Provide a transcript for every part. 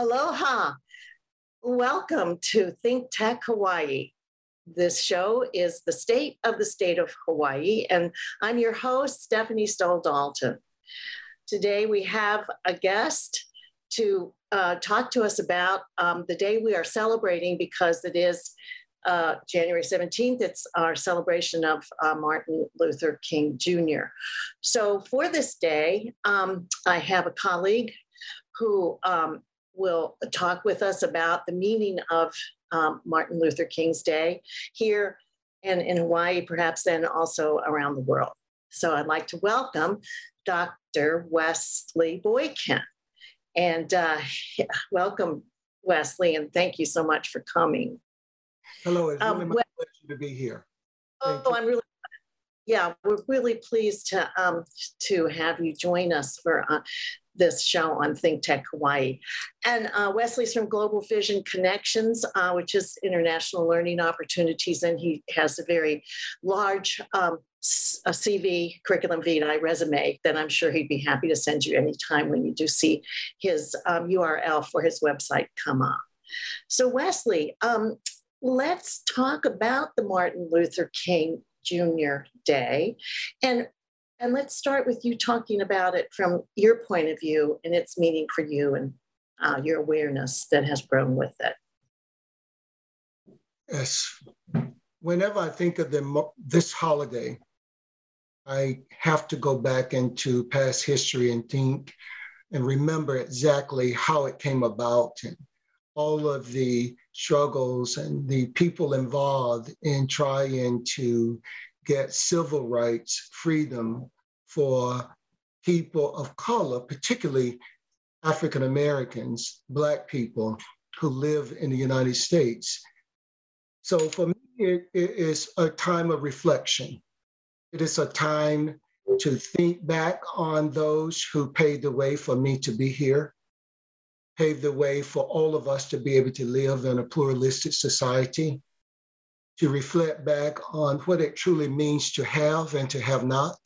Aloha. Welcome to Think Tech Hawaii. This show is the state of the state of Hawaii, and I'm your host, Stephanie Stoll Dalton. Today we have a guest to uh, talk to us about um, the day we are celebrating because it is uh, January 17th. It's our celebration of uh, Martin Luther King Jr. So for this day, um, I have a colleague who um, will talk with us about the meaning of um, Martin Luther King's Day here and in Hawaii, perhaps then also around the world. So I'd like to welcome Dr. Wesley Boykin. And uh, welcome, Wesley, and thank you so much for coming. Hello, it's really um, my pleasure to be here. Thank oh, you. I'm really, yeah, we're really pleased to um, to have you join us for uh, this show on Think Tech Hawaii. And uh, Wesley's from Global Vision Connections, uh, which is international learning opportunities, and he has a very large um, a CV curriculum vitae resume that I'm sure he'd be happy to send you anytime when you do see his um, URL for his website come up. So Wesley, um, let's talk about the Martin Luther King Jr. Day and and let's start with you talking about it from your point of view and its meaning for you and uh, your awareness that has grown with it. Yes. Whenever I think of the, this holiday, I have to go back into past history and think and remember exactly how it came about and all of the struggles and the people involved in trying to get civil rights, freedom for people of color, particularly African Americans, Black people who live in the United States. So for me, it, it is a time of reflection. It is a time to think back on those who paved the way for me to be here, paved the way for all of us to be able to live in a pluralistic society, to reflect back on what it truly means to have and to have not,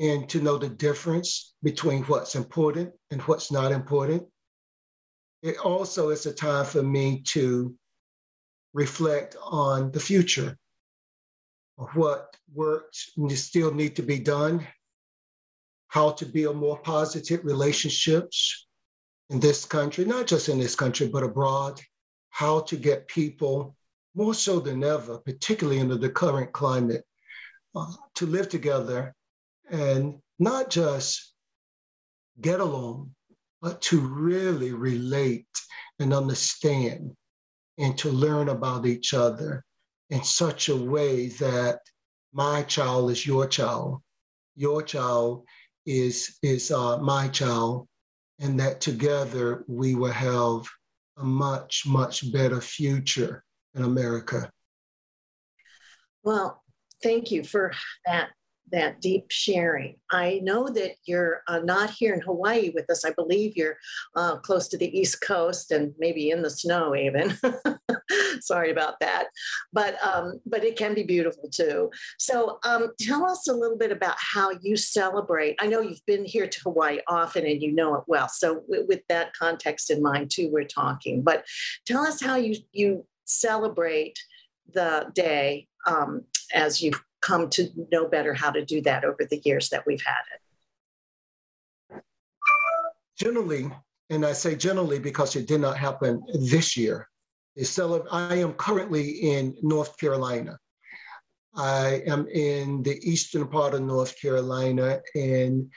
and to know the difference between what's important and what's not important. It also is a time for me to reflect on the future what works still need to be done, how to build more positive relationships in this country, not just in this country, but abroad, how to get people more so than ever, particularly under the current climate, uh, to live together and not just get along, but to really relate and understand and to learn about each other in such a way that my child is your child, your child is, is uh, my child, and that together we will have a much, much better future in America. Well, thank you for that that deep sharing. I know that you're uh, not here in Hawaii with us. I believe you're uh, close to the East Coast and maybe in the snow even. Sorry about that, but um, but it can be beautiful too. So um, tell us a little bit about how you celebrate. I know you've been here to Hawaii often and you know it well. So w- with that context in mind too, we're talking. But tell us how you you celebrate the day um, as you've come to know better how to do that over the years that we've had it? Generally, and I say generally because it did not happen this year. I am currently in North Carolina. I am in the eastern part of North Carolina, and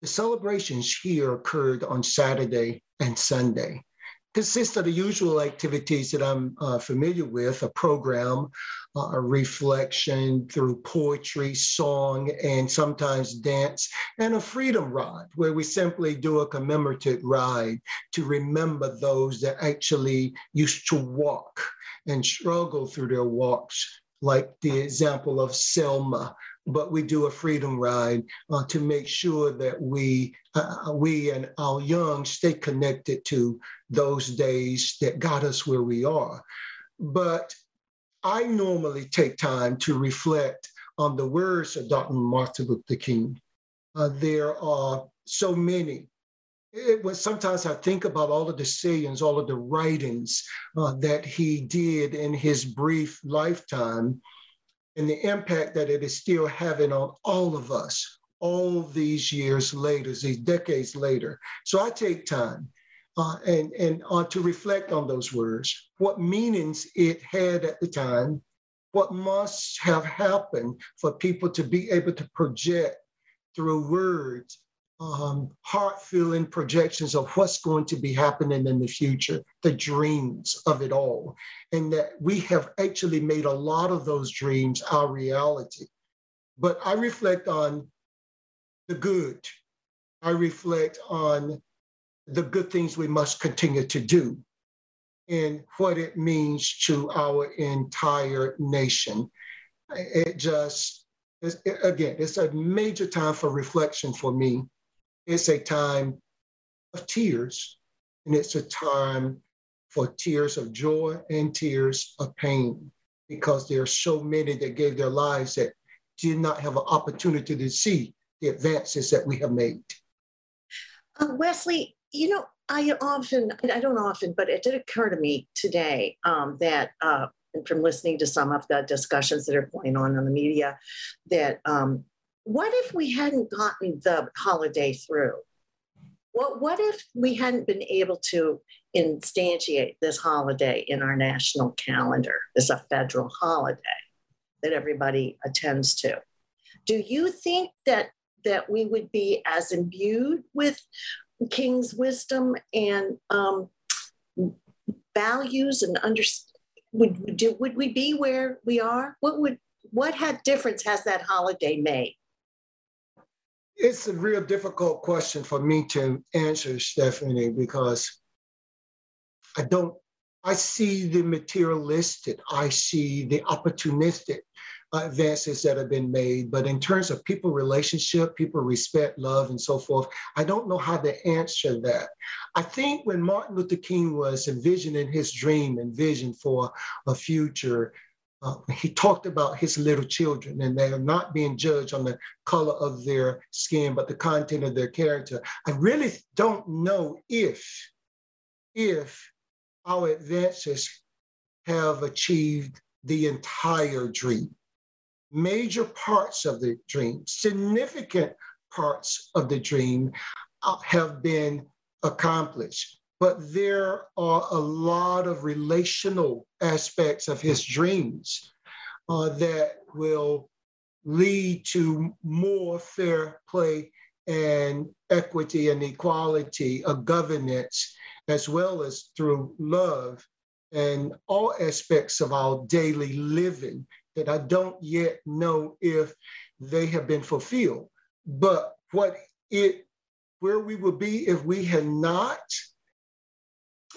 the celebrations here occurred on Saturday and Sunday consists of the usual activities that I'm uh, familiar with a program, uh, a reflection through poetry, song, and sometimes dance, and a freedom ride where we simply do a commemorative ride to remember those that actually used to walk and struggle through their walks, like the example of Selma but we do a freedom ride uh, to make sure that we uh, we and our young stay connected to those days that got us where we are. But I normally take time to reflect on the words of Dr. Martin Luther King. Uh, there are so many it was sometimes I think about all of the sayings, all of the writings uh, that he did in his brief lifetime, and the impact that it is still having on all of us all these years later, these decades later. So I take time uh, and, and uh, to reflect on those words, what meanings it had at the time, what must have happened for people to be able to project through words um, heart feeling projections of what's going to be happening in the future, the dreams of it all. And that we have actually made a lot of those dreams our reality. But I reflect on the good, I reflect on the good things we must continue to do and what it means to our entire nation. It just, again, it's a major time for reflection for me it's a time of tears, and it's a time for tears of joy and tears of pain because there are so many that gave their lives that did not have an opportunity to see the advances that we have made. Uh, Wesley, you know, I often, I don't often, but it did occur to me today um, that uh, from listening to some of the discussions that are going on in the media, that um, what if we hadn't gotten the holiday through? What, what if we hadn't been able to instantiate this holiday in our national calendar as a federal holiday that everybody attends to? Do you think that that we would be as imbued with King's wisdom and um, values and understand? Would, would we be where we are? What would what had difference has that holiday made? It's a real difficult question for me to answer, Stephanie, because I don't, I see the materialistic, I see the opportunistic advances that have been made. But in terms of people relationship, people respect, love, and so forth, I don't know how to answer that. I think when Martin Luther King was envisioning his dream and vision for a future, uh, he talked about his little children and they are not being judged on the color of their skin, but the content of their character. I really don't know if, if our advances have achieved the entire dream. Major parts of the dream, significant parts of the dream uh, have been accomplished but there are a lot of relational aspects of his dreams uh, that will lead to more fair play and equity and equality of governance, as well as through love and all aspects of our daily living that I don't yet know if they have been fulfilled. But what it where we would be if we had not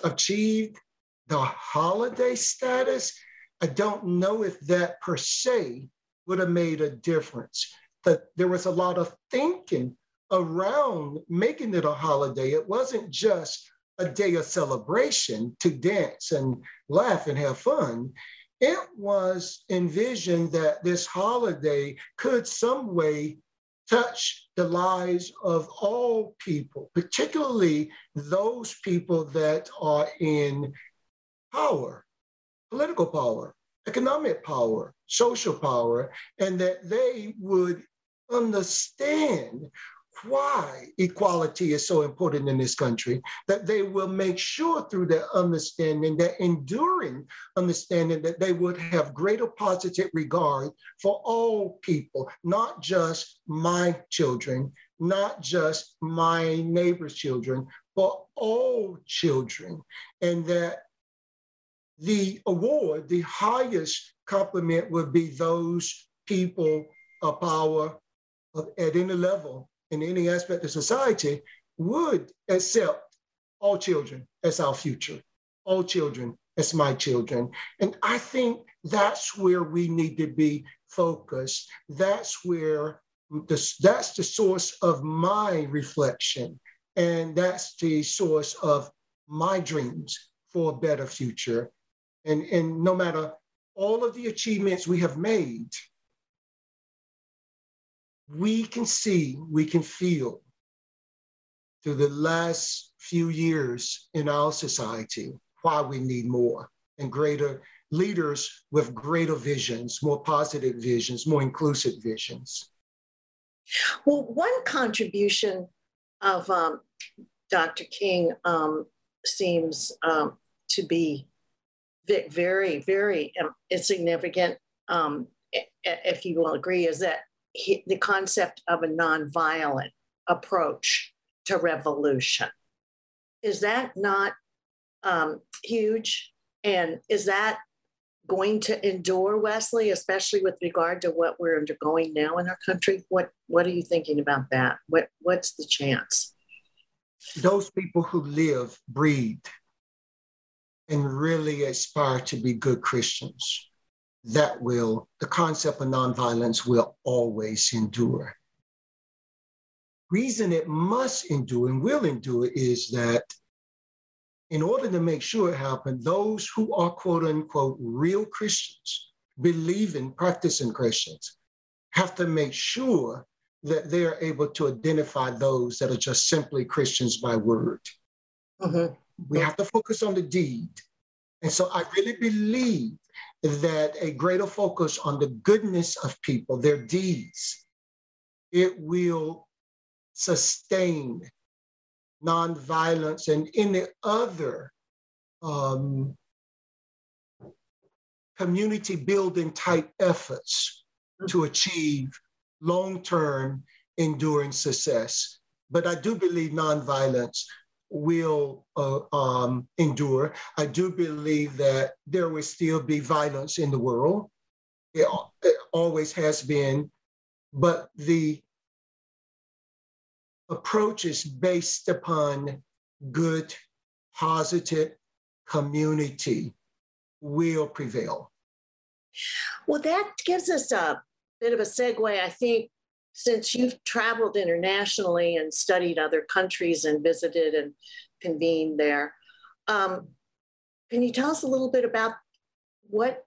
achieved the holiday status, I don't know if that per se would have made a difference. That there was a lot of thinking around making it a holiday. It wasn't just a day of celebration to dance and laugh and have fun. It was envisioned that this holiday could some way touch the lives of all people, particularly those people that are in power, political power, economic power, social power, and that they would understand why equality is so important in this country, that they will make sure through their understanding, their enduring understanding, that they would have greater positive regard for all people, not just my children, not just my neighbor's children, but all children. And that the award, the highest compliment would be those people of power at any level in any aspect of society would accept all children as our future, all children as my children. And I think that's where we need to be focused. That's where the, that's the source of my reflection. And that's the source of my dreams for a better future. And, and no matter all of the achievements we have made, we can see, we can feel through the last few years in our society why we need more and greater leaders with greater visions, more positive visions, more inclusive visions. Well, one contribution of um, Dr. King um, seems um, to be very, very um, insignificant, um, if you will agree, is that he, the concept of a nonviolent approach to revolution. Is that not um, huge? And is that going to endure, Wesley, especially with regard to what we're undergoing now in our country? What What are you thinking about that? What What's the chance? Those people who live, breathe, and really aspire to be good Christians, that will, the concept of nonviolence will always endure. Reason it must endure and will endure is that in order to make sure it happens, those who are quote unquote real Christians, believing, practicing Christians, have to make sure that they are able to identify those that are just simply Christians by word. Mm-hmm. We have to focus on the deed. And so I really believe that a greater focus on the goodness of people, their deeds, it will sustain nonviolence and any other um, community building type efforts to achieve long term enduring success. But I do believe nonviolence will uh, um, endure. I do believe that there will still be violence in the world. It, it always has been. But the approach is based upon good, positive community will prevail. Well, that gives us a bit of a segue, I think, since you've traveled internationally and studied other countries and visited and convened there. Um, can you tell us a little bit about what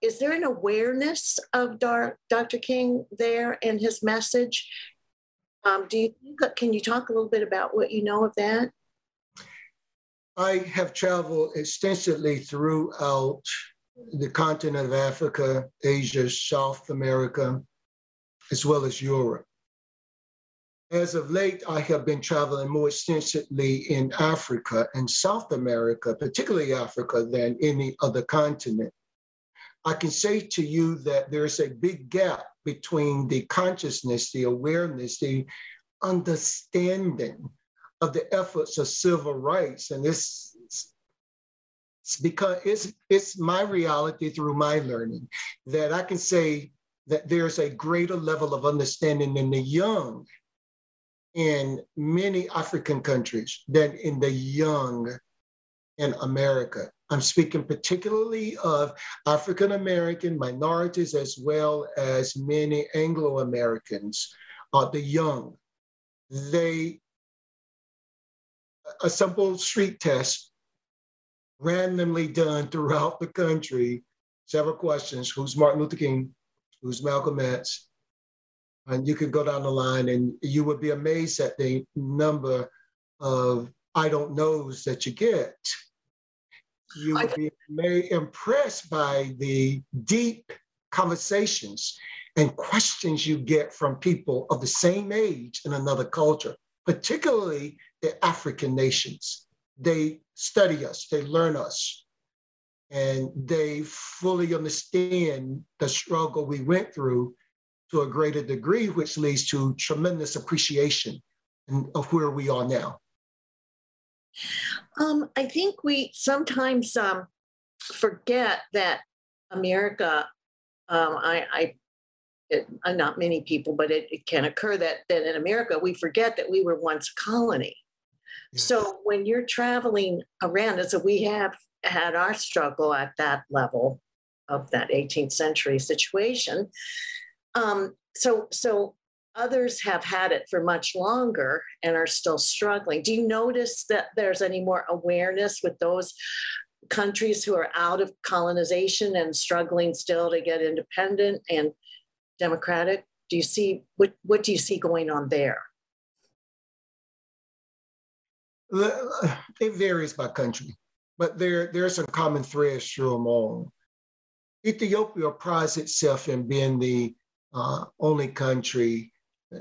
is there an awareness of Dr. King there and his message? Um, do you can you talk a little bit about what you know of that? I have traveled extensively throughout the continent of Africa, Asia, South America, as well as Europe. As of late, I have been traveling more extensively in Africa and South America, particularly Africa, than any other continent. I can say to you that there's a big gap between the consciousness, the awareness, the understanding of the efforts of civil rights. And this it's because it's it's my reality through my learning that I can say that there's a greater level of understanding in the young in many African countries than in the young in America. I'm speaking particularly of African American minorities as well as many Anglo Americans, uh, the young. They, a simple street test randomly done throughout the country, several questions who's Martin Luther King, who's Malcolm X? And you could go down the line and you would be amazed at the number of I don't knows that you get you would be impressed by the deep conversations and questions you get from people of the same age in another culture, particularly the African nations. They study us, they learn us, and they fully understand the struggle we went through to a greater degree, which leads to tremendous appreciation of where we are now. Um, I think we sometimes um, forget that America, um, I, I it, not many people, but it, it, can occur that, that in America, we forget that we were once a colony. So when you're traveling around, as so we have had our struggle at that level of that 18th century situation. Um, so, so Others have had it for much longer and are still struggling. Do you notice that there's any more awareness with those countries who are out of colonization and struggling still to get independent and democratic? Do you see what what do you see going on there? It varies by country, but there, there are some common threads through them all. Ethiopia prides itself in being the uh, only country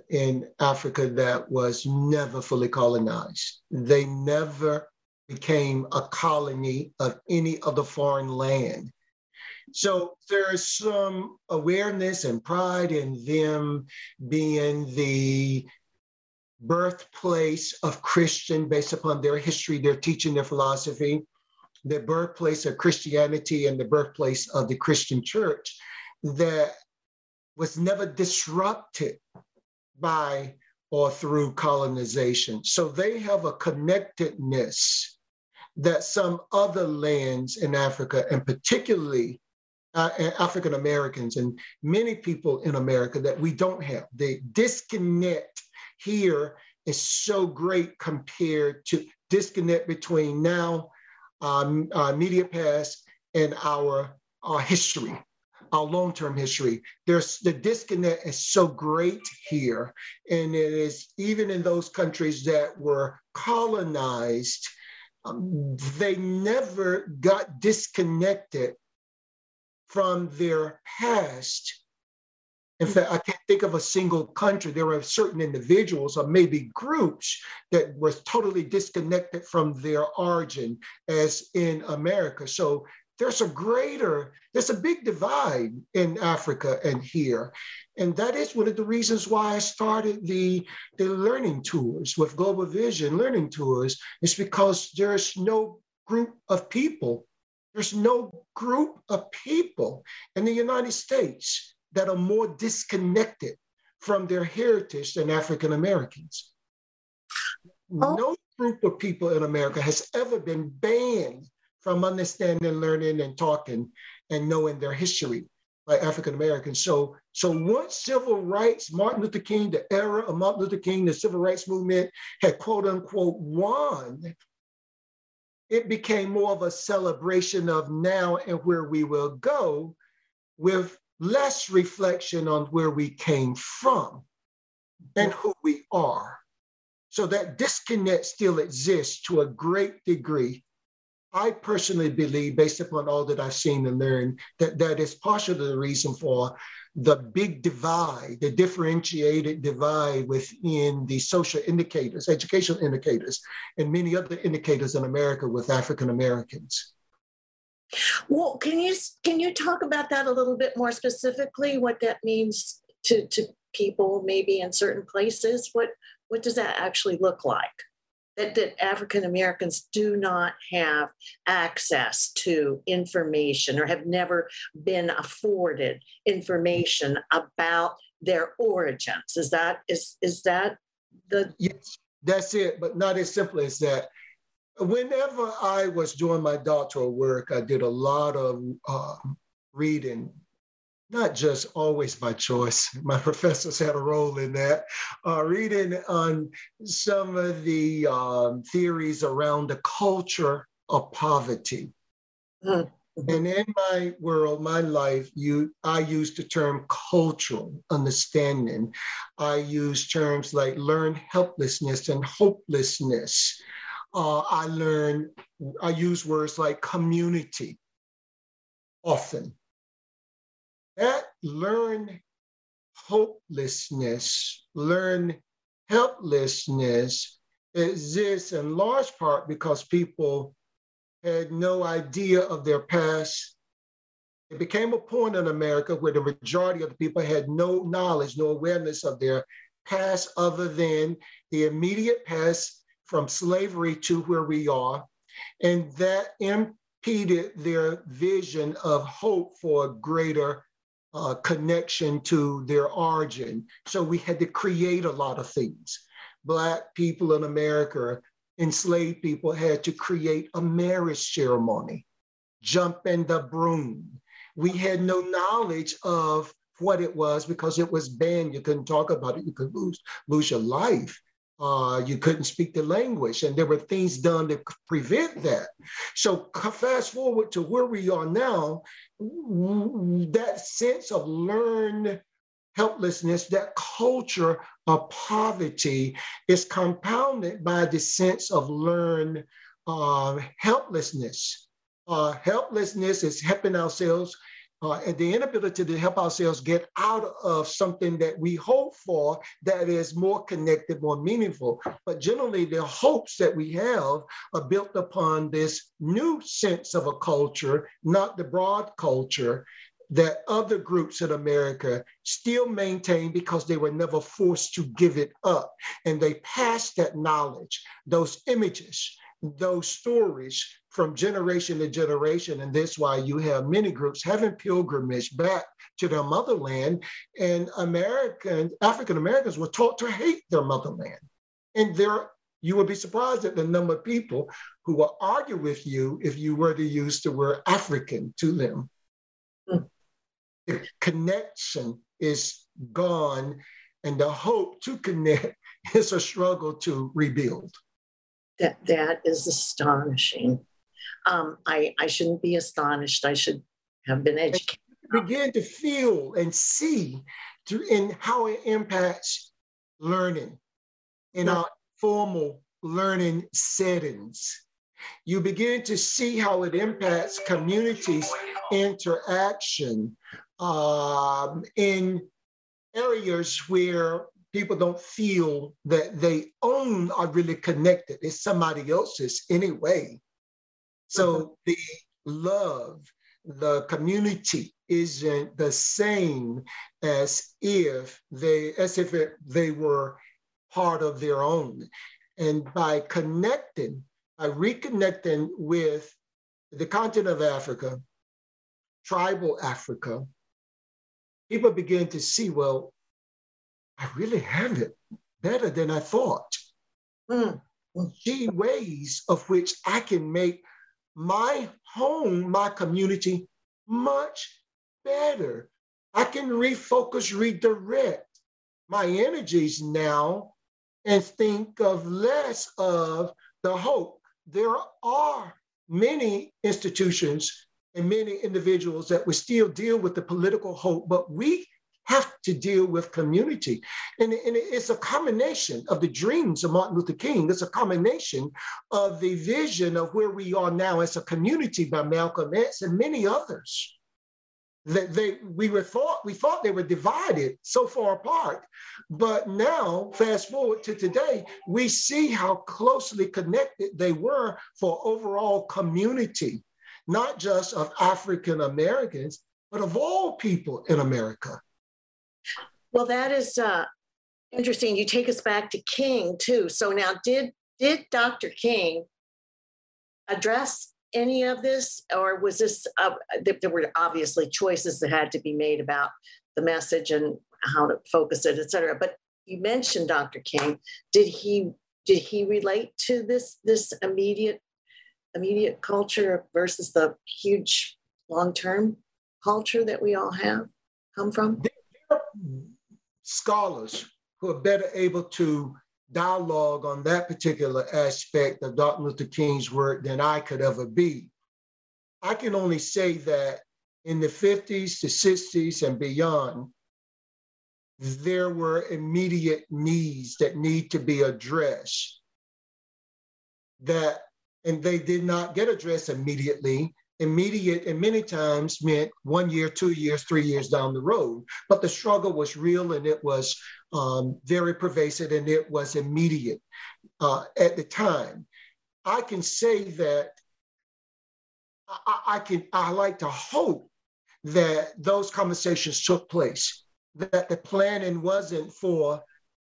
in Africa that was never fully colonized. They never became a colony of any other foreign land. So there's some awareness and pride in them being the birthplace of Christian based upon their history, their teaching, their philosophy, the birthplace of Christianity and the birthplace of the Christian church that was never disrupted by or through colonization. So they have a connectedness that some other lands in Africa, and particularly uh, African Americans and many people in America, that we don't have. They disconnect here is so great compared to disconnect between now, um, uh, immediate past, and our, our history our long-term history. There's the disconnect is so great here, and it is even in those countries that were colonized, um, they never got disconnected from their past. In fact, I can't think of a single country. There are certain individuals or maybe groups that were totally disconnected from their origin, as in America. So there's a greater, there's a big divide in Africa and here. And that is one of the reasons why I started the, the learning tours with Global Vision learning tours, is because there's no group of people, there's no group of people in the United States that are more disconnected from their heritage than African Americans. Oh. No group of people in America has ever been banned from understanding, learning, and talking and knowing their history by African Americans. So, so once civil rights, Martin Luther King, the era of Martin Luther King, the civil rights movement had quote unquote won, it became more of a celebration of now and where we will go with less reflection on where we came from and who we are. So that disconnect still exists to a great degree I personally believe, based upon all that I've seen and learned, that that is partially the reason for the big divide, the differentiated divide within the social indicators, educational indicators, and many other indicators in America with African Americans. Well, can you can you talk about that a little bit more specifically? What that means to to people, maybe in certain places? What what does that actually look like? that, that African Americans do not have access to information or have never been afforded information about their origins. Is that is is that the yes, that's it, but not as simple as that. Whenever I was doing my doctoral work, I did a lot of uh, reading not just always by choice. My professors had a role in that. Uh, reading on some of the um, theories around the culture of poverty. Mm-hmm. And in my world, my life, you, I use the term cultural understanding. I use terms like learn helplessness and hopelessness. Uh, I learn, I use words like community often that learn hopelessness, learn helplessness exists in large part because people had no idea of their past. It became a point in America where the majority of the people had no knowledge, no awareness of their past other than the immediate past from slavery to where we are. And that impeded their vision of hope for a greater uh, connection to their origin. So we had to create a lot of things. Black people in America, enslaved people had to create a marriage ceremony, jump in the broom. We had no knowledge of what it was because it was banned. You couldn't talk about it. You could lose, lose your life. Uh, you couldn't speak the language, and there were things done to prevent that. So, fast forward to where we are now, that sense of learned helplessness, that culture of poverty is compounded by the sense of learned uh, helplessness. Uh, helplessness is helping ourselves uh, and the inability to help ourselves get out of something that we hope for that is more connected, more meaningful. But generally, the hopes that we have are built upon this new sense of a culture, not the broad culture that other groups in America still maintain because they were never forced to give it up. And they pass that knowledge, those images, those stories from generation to generation. And that's why you have many groups having pilgrimage back to their motherland. And American, African Americans were taught to hate their motherland. And there, you would be surprised at the number of people who will argue with you if you were to use the word African to them. Mm. The connection is gone, and the hope to connect is a struggle to rebuild. That that is astonishing. Um, I I shouldn't be astonished. I should have been educated. Begin to feel and see through in how it impacts learning in our formal learning settings. You begin to see how it impacts communities' interaction um, in areas where people don't feel that they own are really connected. It's somebody else's anyway. So the love, the community isn't the same as if they as if it, they were part of their own. And by connecting, by reconnecting with the continent of Africa, tribal Africa, people begin to see, well, I really have it better than I thought. Mm. See ways of which I can make my home, my community, much better. I can refocus, redirect my energies now and think of less of the hope. There are many institutions and many individuals that will still deal with the political hope, but we have to deal with community. And, and it's a combination of the dreams of Martin Luther King. It's a combination of the vision of where we are now as a community by Malcolm X and many others. That they we were thought we thought they were divided so far apart, but now fast forward to today, we see how closely connected they were for overall community, not just of African Americans, but of all people in America. Well, that is uh, interesting. You take us back to King too. So now, did did Dr. King address any of this, or was this? Uh, there were obviously choices that had to be made about the message and how to focus it, et cetera. But you mentioned Dr. King. Did he did he relate to this this immediate immediate culture versus the huge long term culture that we all have come from? Scholars who are better able to dialogue on that particular aspect of Dr. Luther King's work than I could ever be. I can only say that in the 50s, the 60s, and beyond, there were immediate needs that need to be addressed. That, and they did not get addressed immediately immediate and many times meant one year, two years, three years down the road. But the struggle was real and it was um, very pervasive and it was immediate uh, at the time. I can say that I, I can I like to hope that those conversations took place, that the planning wasn't for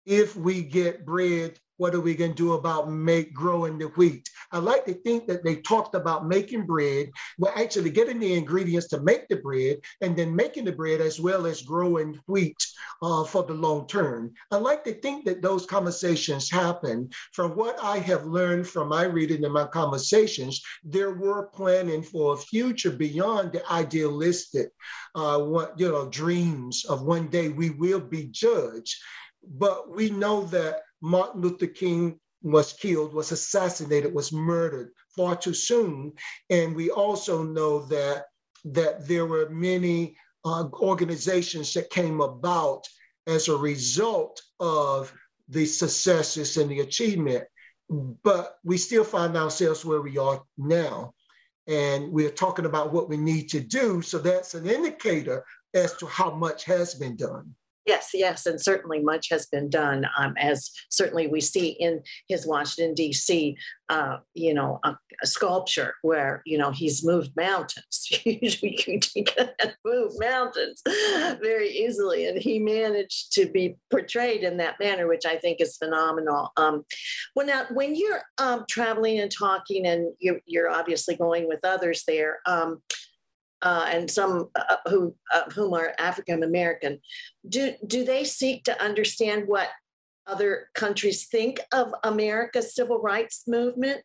if we get bread what are we going to do about make growing the wheat? I like to think that they talked about making bread, well, actually getting the ingredients to make the bread, and then making the bread as well as growing wheat uh, for the long term. I like to think that those conversations happen. From what I have learned from my reading and my conversations, there were planning for a future beyond the idealistic, uh, what you know, dreams of one day we will be judged. But we know that Martin Luther King was killed, was assassinated, was murdered far too soon. And we also know that, that there were many uh, organizations that came about as a result of the successes and the achievement. But we still find ourselves where we are now. And we're talking about what we need to do. So that's an indicator as to how much has been done. Yes, yes, and certainly much has been done, um, as certainly we see in his Washington D.C. Uh, you know, a, a, sculpture where you know he's moved mountains. Usually, you can move mountains very easily, and he managed to be portrayed in that manner, which I think is phenomenal. Um, well, now when you're um, traveling and talking, and you're, you're obviously going with others there. Um, uh, and some uh, who uh, whom are African American, do do they seek to understand what other countries think of America's civil rights movement?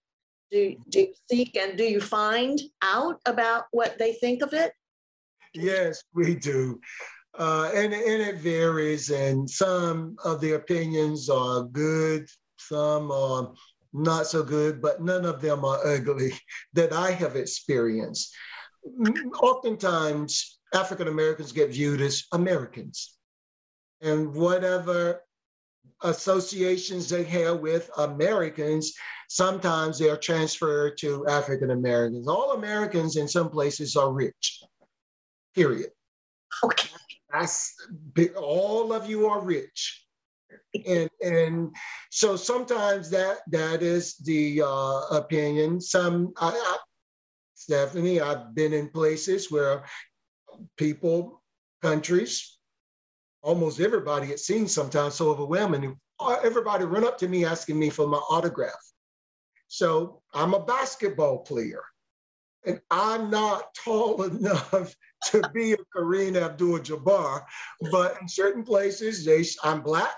Do do you seek and do you find out about what they think of it? Yes, we do. Uh, and, and it varies, and some of the opinions are good, some are not so good, but none of them are ugly that I have experienced oftentimes African Americans get viewed as Americans. And whatever associations they have with Americans, sometimes they are transferred to African Americans. All Americans in some places are rich, period. Okay. That's, all of you are rich. And, and so sometimes that that is the uh, opinion. Some I, I, Stephanie, I've been in places where people, countries, almost everybody it seems sometimes so overwhelming. Everybody run up to me asking me for my autograph. So I'm a basketball player and I'm not tall enough to be a Kareem Abdul-Jabbar, but in certain places, they, I'm black,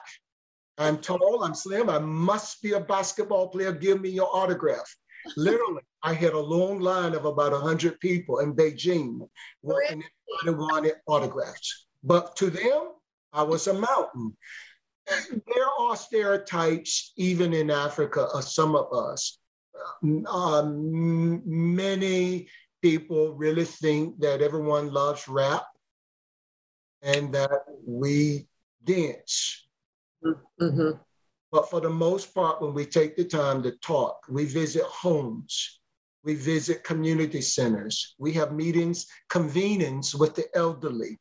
I'm tall, I'm slim, I must be a basketball player. Give me your autograph. Literally, I had a long line of about 100 people in Beijing and wanted autographs. But to them, I was a mountain. There are stereotypes, even in Africa, of some of us. Um, many people really think that everyone loves rap and that we dance. Mm-hmm. But for the most part, when we take the time to talk, we visit homes, we visit community centers, we have meetings, convenings with the elderly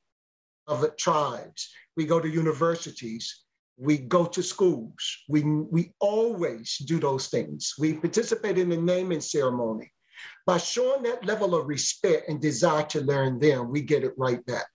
of the tribes, we go to universities, we go to schools. We, we always do those things. We participate in the naming ceremony. By showing that level of respect and desire to learn them, we get it right back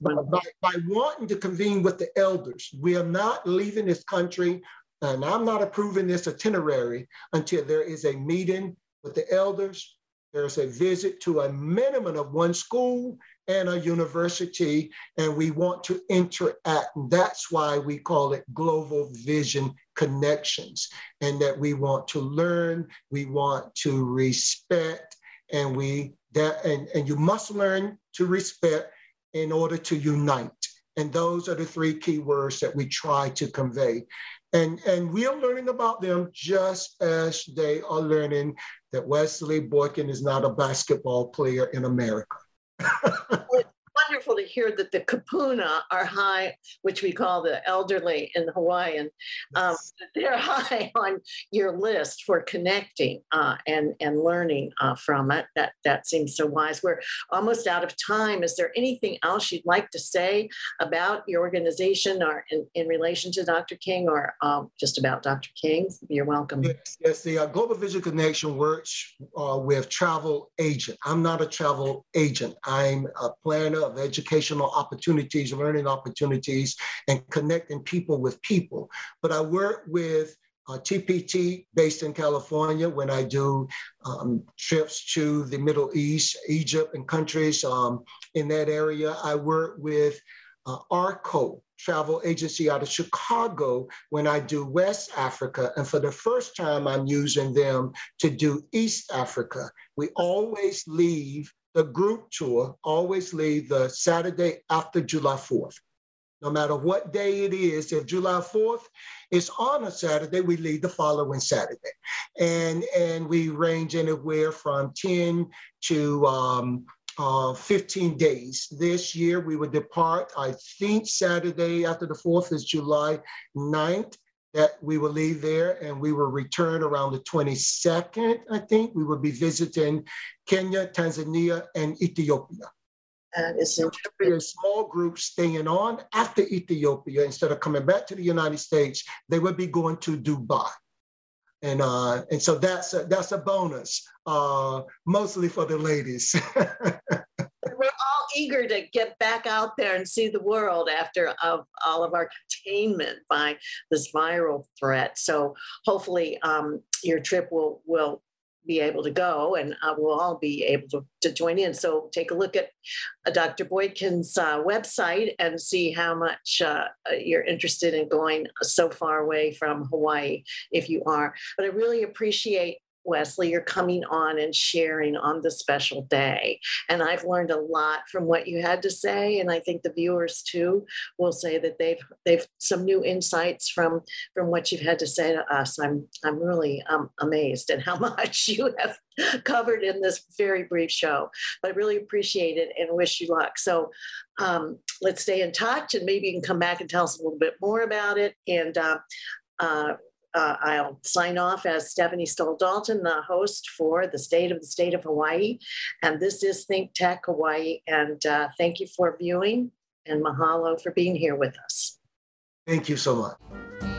by, by, by wanting to convene with the elders. We are not leaving this country, and I'm not approving this itinerary until there is a meeting with the elders. There's a visit to a minimum of one school and a university, and we want to interact. That's why we call it Global Vision Connections, and that we want to learn, we want to respect, and we that and, and you must learn to respect in order to unite. And those are the three key words that we try to convey. And, and we are learning about them just as they are learning that Wesley Boykin is not a basketball player in America. wonderful to hear that the kupuna are high, which we call the elderly in Hawaiian. Um, they're high on your list for connecting uh, and and learning uh, from it. That that seems so wise. We're almost out of time. Is there anything else you'd like to say about your organization or in, in relation to Dr. King or um, just about Dr. King? You're welcome. Yes, yes the uh, Global Vision Connection works uh, with travel agent. I'm not a travel agent. I'm a planner of educational opportunities, learning opportunities, and connecting people with people. But I work with uh, TPT based in California when I do um, trips to the Middle East, Egypt, and countries um, in that area. I work with uh, ARCO, travel agency out of Chicago when I do West Africa. And for the first time, I'm using them to do East Africa. We always leave the group tour always leave the Saturday after July 4th. No matter what day it is, if July 4th is on a Saturday, we leave the following Saturday. And, and we range anywhere from 10 to um, uh, 15 days. This year we will depart, I think Saturday after the 4th is July 9th that we will leave there and we will return around the 22nd, I think. We will be visiting Kenya, Tanzania, and Ethiopia. Is interesting. A small group staying on after Ethiopia instead of coming back to the United States. They would be going to Dubai, and uh, and so that's a, that's a bonus, uh, mostly for the ladies. Eager to get back out there and see the world after of all of our containment by this viral threat. So hopefully, um, your trip will will be able to go and uh, we'll all be able to, to join in. So take a look at uh, Dr. Boykin's uh, website and see how much uh, you're interested in going so far away from Hawaii if you are. But I really appreciate Wesley, you're coming on and sharing on the special day. And I've learned a lot from what you had to say. And I think the viewers too will say that they've they've some new insights from from what you've had to say to us. I'm I'm really um, amazed at how much you have covered in this very brief show. But I really appreciate it and wish you luck. So um, let's stay in touch and maybe you can come back and tell us a little bit more about it. And uh, uh, uh, I'll sign off as Stephanie Stoll Dalton, the host for the state of the state of Hawaii. And this is Think Tech Hawaii. And uh, thank you for viewing and mahalo for being here with us. Thank you so much.